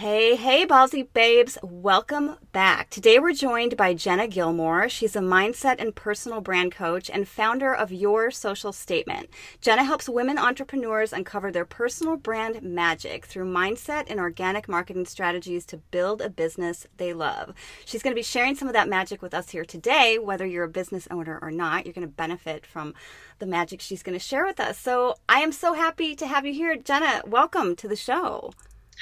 Hey, hey, ballsy babes. Welcome back. Today we're joined by Jenna Gilmore. She's a mindset and personal brand coach and founder of Your Social Statement. Jenna helps women entrepreneurs uncover their personal brand magic through mindset and organic marketing strategies to build a business they love. She's going to be sharing some of that magic with us here today. Whether you're a business owner or not, you're going to benefit from the magic she's going to share with us. So I am so happy to have you here. Jenna, welcome to the show.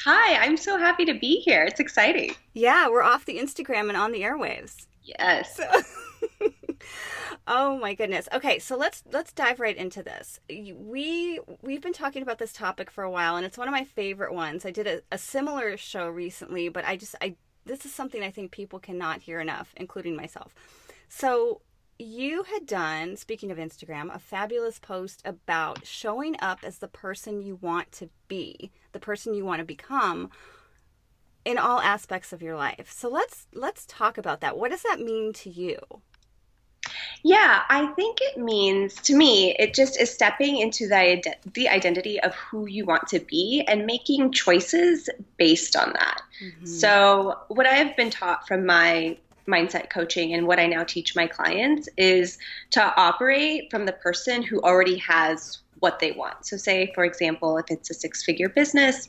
Hi, I'm so happy to be here. It's exciting. Yeah, we're off the Instagram and on the airwaves. Yes. oh my goodness. Okay, so let's let's dive right into this. We we've been talking about this topic for a while and it's one of my favorite ones. I did a, a similar show recently, but I just I this is something I think people cannot hear enough, including myself. So you had done, speaking of Instagram, a fabulous post about showing up as the person you want to be, the person you want to become in all aspects of your life. So let's let's talk about that. What does that mean to you? Yeah, I think it means to me it just is stepping into the the identity of who you want to be and making choices based on that. Mm-hmm. So, what I have been taught from my mindset coaching and what I now teach my clients is to operate from the person who already has what they want. So, say, for example, if it's a six figure business,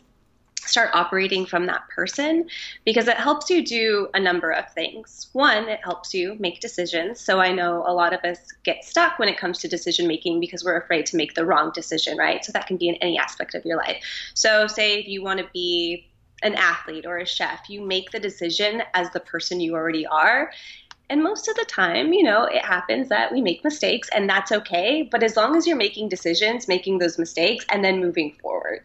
start operating from that person because it helps you do a number of things. One, it helps you make decisions. So I know a lot of us get stuck when it comes to decision making because we're afraid to make the wrong decision, right? So that can be in any aspect of your life. So, say if you want to be an athlete or a chef. You make the decision as the person you already are. And most of the time, you know, it happens that we make mistakes and that's okay. But as long as you're making decisions, making those mistakes, and then moving forward.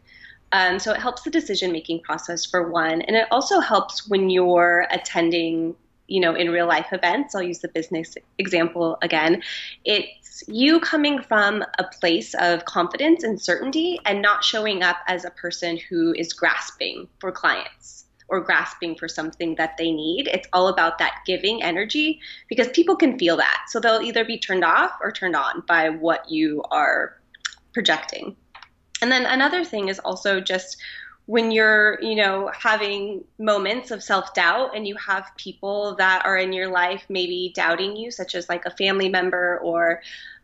Um, so it helps the decision making process for one. And it also helps when you're attending you know, in real life events, I'll use the business example again. It's you coming from a place of confidence and certainty and not showing up as a person who is grasping for clients or grasping for something that they need. It's all about that giving energy because people can feel that. So they'll either be turned off or turned on by what you are projecting. And then another thing is also just when you're, you know, having moments of self doubt and you have people that are in your life maybe doubting you, such as like a family member or,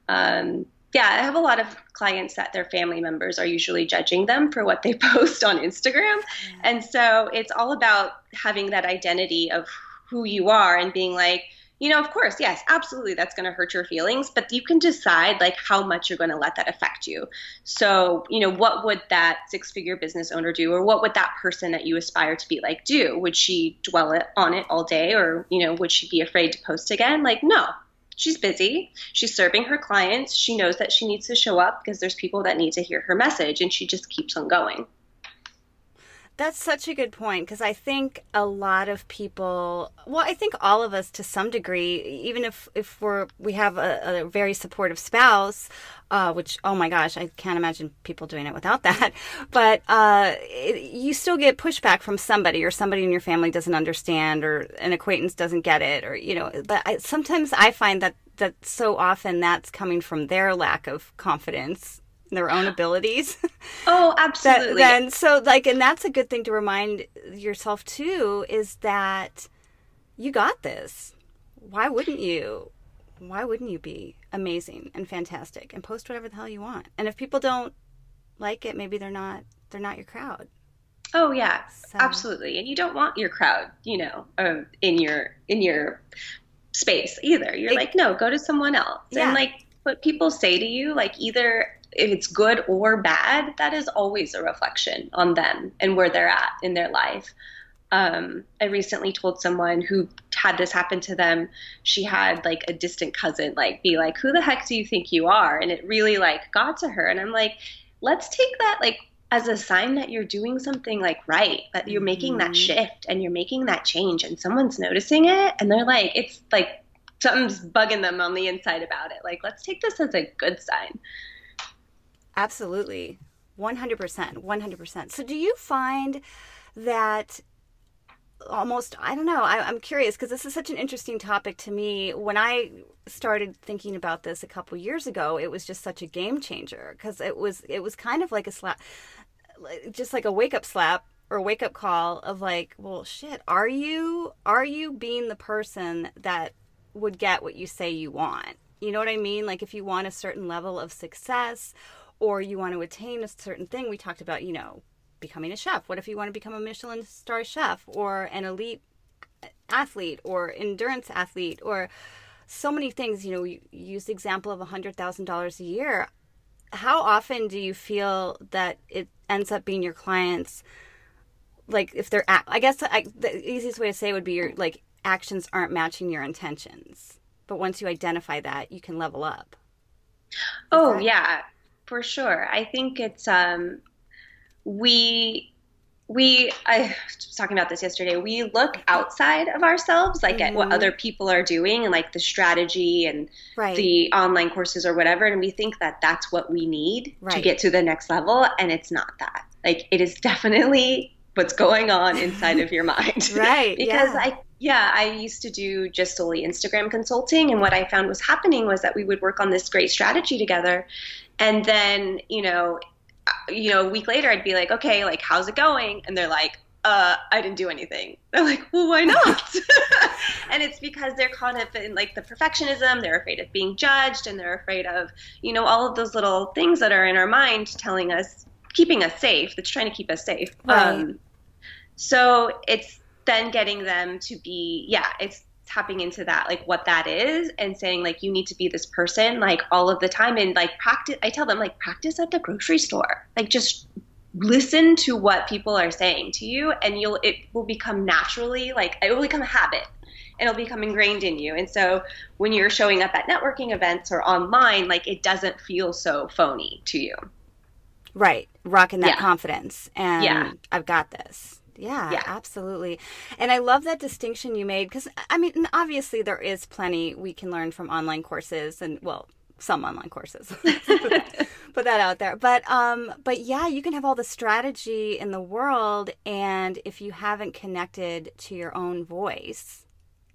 um, yeah, I have a lot of clients that their family members are usually judging them for what they post on Instagram. And so it's all about having that identity of who you are and being like, you know, of course, yes, absolutely, that's going to hurt your feelings, but you can decide like how much you're going to let that affect you. So, you know, what would that six figure business owner do, or what would that person that you aspire to be like do? Would she dwell it, on it all day, or, you know, would she be afraid to post again? Like, no. She's busy. She's serving her clients. She knows that she needs to show up because there's people that need to hear her message, and she just keeps on going. That's such a good point because I think a lot of people, well, I think all of us to some degree, even if if we're we have a, a very supportive spouse, uh, which oh my gosh, I can't imagine people doing it without that. But uh, it, you still get pushback from somebody, or somebody in your family doesn't understand, or an acquaintance doesn't get it, or you know. But I, sometimes I find that that so often that's coming from their lack of confidence their own abilities. Oh, absolutely. that, then so like and that's a good thing to remind yourself too is that you got this. Why wouldn't you? Why wouldn't you be amazing and fantastic and post whatever the hell you want? And if people don't like it, maybe they're not they're not your crowd. Oh yeah, so. absolutely. And you don't want your crowd, you know, uh, in your in your space either. You're it, like, no, go to someone else. Yeah. And like what people say to you, like either if it's good or bad, that is always a reflection on them and where they're at in their life. Um, I recently told someone who had this happen to them. She had like a distant cousin like be like, "Who the heck do you think you are?" And it really like got to her. And I'm like, let's take that like as a sign that you're doing something like right, that you're making mm-hmm. that shift and you're making that change, and someone's noticing it, and they're like, it's like something's bugging them on the inside about it. Like, let's take this as a good sign. Absolutely. 100%. 100%. So do you find that almost i don't know I, am curious because this is such an interesting topic to me when i started thinking about this a couple years ago it was just such a game changer because it was it was kind of like a slap just like a wake up slap or wake up call of like well shit are you are you being the person that would get what you say you want you know what i mean like if you want a certain level of success or you want to attain a certain thing we talked about you know becoming a chef? What if you want to become a Michelin star chef or an elite athlete or endurance athlete or so many things? You know, you use the example of a $100,000 a year. How often do you feel that it ends up being your clients? Like, if they're, I guess I, the easiest way to say would be your like actions aren't matching your intentions. But once you identify that, you can level up. oh, that- yeah, for sure. I think it's, um, we we I was talking about this yesterday. We look outside of ourselves, like mm-hmm. at what mm-hmm. other people are doing and like the strategy and right. the online courses or whatever, and we think that that's what we need right. to get to the next level, and it's not that. Like it is definitely what's going on inside of your mind, right? because yeah. I yeah, I used to do just solely Instagram consulting, and what I found was happening was that we would work on this great strategy together, and then you know you know, a week later, I'd be like, okay, like, how's it going? And they're like, uh, I didn't do anything. They're like, well, why not? and it's because they're caught up in like the perfectionism. They're afraid of being judged and they're afraid of, you know, all of those little things that are in our mind telling us, keeping us safe, that's trying to keep us safe. Right. Um, so it's then getting them to be, yeah, it's tapping into that like what that is and saying like you need to be this person like all of the time and like practice i tell them like practice at the grocery store. Like just listen to what people are saying to you and you'll it will become naturally like it will become a habit. And it'll become ingrained in you. And so when you're showing up at networking events or online like it doesn't feel so phony to you. Right. Rocking that yeah. confidence. And yeah. i've got this yeah, yeah, absolutely. And I love that distinction you made because, I mean, obviously there is plenty we can learn from online courses and, well, some online courses. Put that out there. But um but yeah, you can have all the strategy in the world and if you haven't connected to your own voice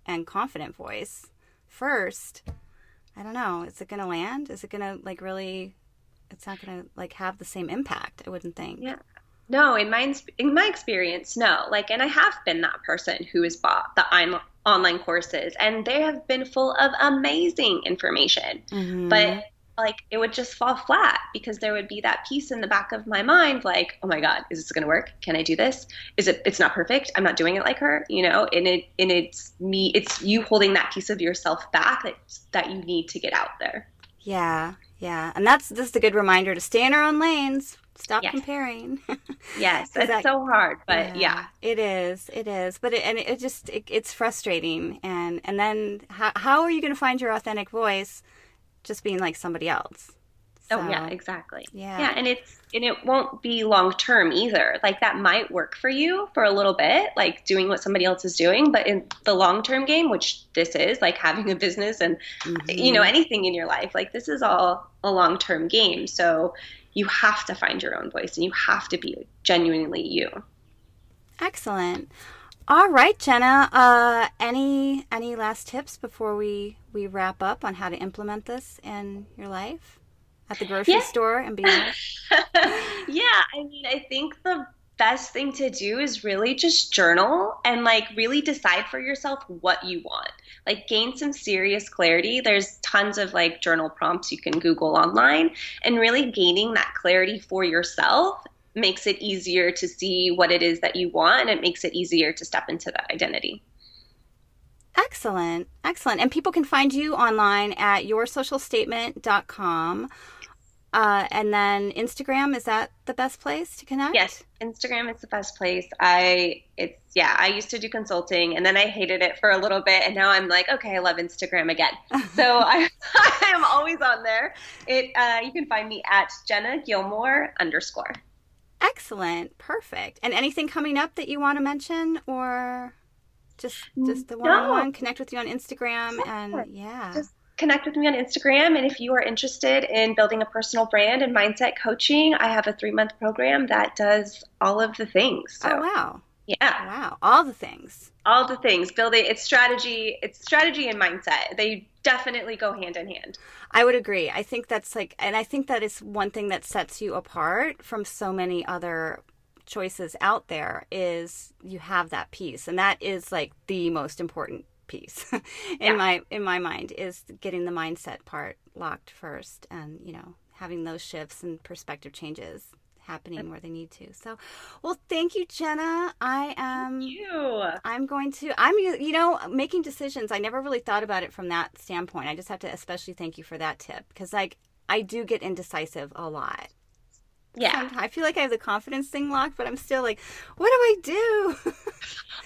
and confident voice first, I don't know, is it going to land? Is it going to like really it's not going to like have the same impact, I wouldn't think. Yeah. No, in my in my experience, no. Like, and I have been that person who has bought the I'm online courses, and they have been full of amazing information. Mm-hmm. But like, it would just fall flat because there would be that piece in the back of my mind, like, oh my god, is this going to work? Can I do this? Is it? It's not perfect. I'm not doing it like her, you know. And it and it's me. It's you holding that piece of yourself back that that you need to get out there. Yeah, yeah, and that's this is a good reminder to stay in our own lanes stop yes. comparing. Yes it's that, so hard but yeah, yeah, it is it is. But it, and it just it, it's frustrating and and then how, how are you going to find your authentic voice just being like somebody else so, oh yeah exactly yeah yeah and it's and it won't be long term either like that might work for you for a little bit like doing what somebody else is doing but in the long term game which this is like having a business and mm-hmm. you know anything in your life like this is all a long term game so you have to find your own voice and you have to be genuinely you. Excellent. All right, Jenna. Uh, any any last tips before we we wrap up on how to implement this in your life at the grocery yeah. store and beyond? yeah, I mean, I think the best thing to do is really just journal and like really decide for yourself what you want. Like gain some serious clarity. There's tons of like journal prompts you can Google online and really gaining that clarity for yourself makes it easier to see what it is that you want and it makes it easier to step into that identity. Excellent. Excellent. And people can find you online at yoursocialstatement.com. Uh, and then Instagram is that the best place to connect? Yes, Instagram is the best place. I it's yeah. I used to do consulting, and then I hated it for a little bit, and now I'm like, okay, I love Instagram again. so I, I am always on there. It uh, you can find me at Jenna Gilmore underscore. Excellent, perfect. And anything coming up that you want to mention, or just just the one on one? Connect with you on Instagram, and yeah. Just connect with me on Instagram. And if you are interested in building a personal brand and mindset coaching, I have a three month program that does all of the things. So. Oh, wow. Yeah. Wow. All the things. All the things. Building it's strategy, it's strategy and mindset. They definitely go hand in hand. I would agree. I think that's like and I think that is one thing that sets you apart from so many other choices out there is you have that piece and that is like the most important piece in yeah. my in my mind is getting the mindset part locked first and you know having those shifts and perspective changes happening where they need to. So, well, thank you, Jenna. I am. you. I'm going to. I'm. You know, making decisions. I never really thought about it from that standpoint. I just have to especially thank you for that tip because, like, I do get indecisive a lot. Yeah. I feel like I have the confidence thing locked, but I'm still like, what do I do?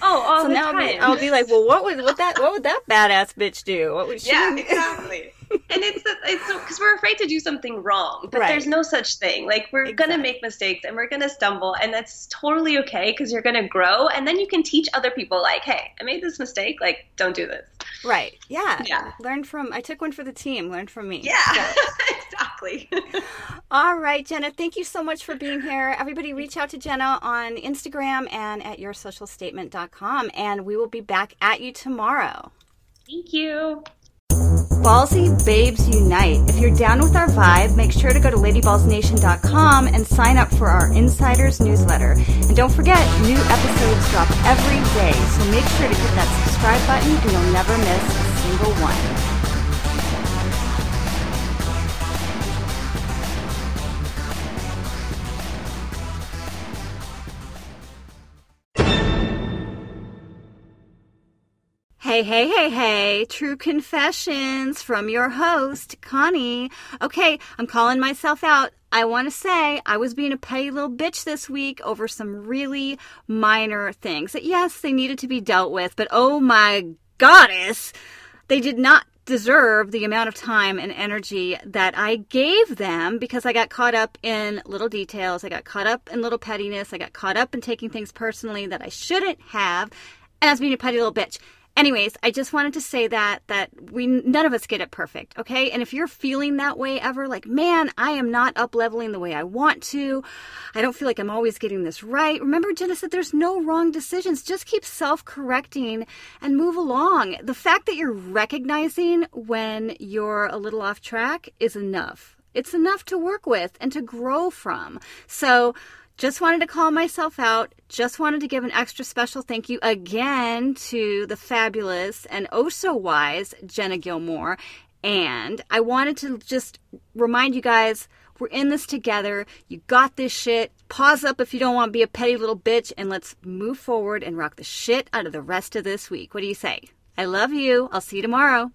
Oh, all so the now time. I'll be, I'll be like, well, what would what that what would that badass bitch do? What would she? Yeah, exactly. and it's it's because we're afraid to do something wrong, but right. there's no such thing. Like we're exactly. gonna make mistakes and we're gonna stumble, and that's totally okay because you're gonna grow, and then you can teach other people. Like, hey, I made this mistake. Like, don't do this. Right. Yeah. Yeah. Learn from. I took one for the team. Learn from me. Yeah. So. exactly. All right, Jenna. Thank you so much for being here. Everybody, reach out to Jenna on Instagram and at yoursocialstatement.com, and we will be back at you tomorrow. Thank you. Ballsy Babes Unite. If you're down with our vibe, make sure to go to ladyballsnation.com and sign up for our Insiders newsletter. And don't forget, new episodes drop every day, so make sure to hit that subscribe button and you'll never miss a single one. Hey, hey, hey, hey, true confessions from your host, Connie. Okay, I'm calling myself out. I want to say I was being a petty little bitch this week over some really minor things that, yes, they needed to be dealt with, but oh my goddess, they did not deserve the amount of time and energy that I gave them because I got caught up in little details. I got caught up in little pettiness. I got caught up in taking things personally that I shouldn't have. And I was being a petty little bitch. Anyways, I just wanted to say that that we none of us get it perfect, okay? And if you're feeling that way ever like, "Man, I am not up leveling the way I want to. I don't feel like I'm always getting this right." Remember Jenna said there's no wrong decisions. Just keep self-correcting and move along. The fact that you're recognizing when you're a little off track is enough. It's enough to work with and to grow from. So, just wanted to call myself out. Just wanted to give an extra special thank you again to the fabulous and oh so wise Jenna Gilmore. And I wanted to just remind you guys we're in this together. You got this shit. Pause up if you don't want to be a petty little bitch and let's move forward and rock the shit out of the rest of this week. What do you say? I love you. I'll see you tomorrow.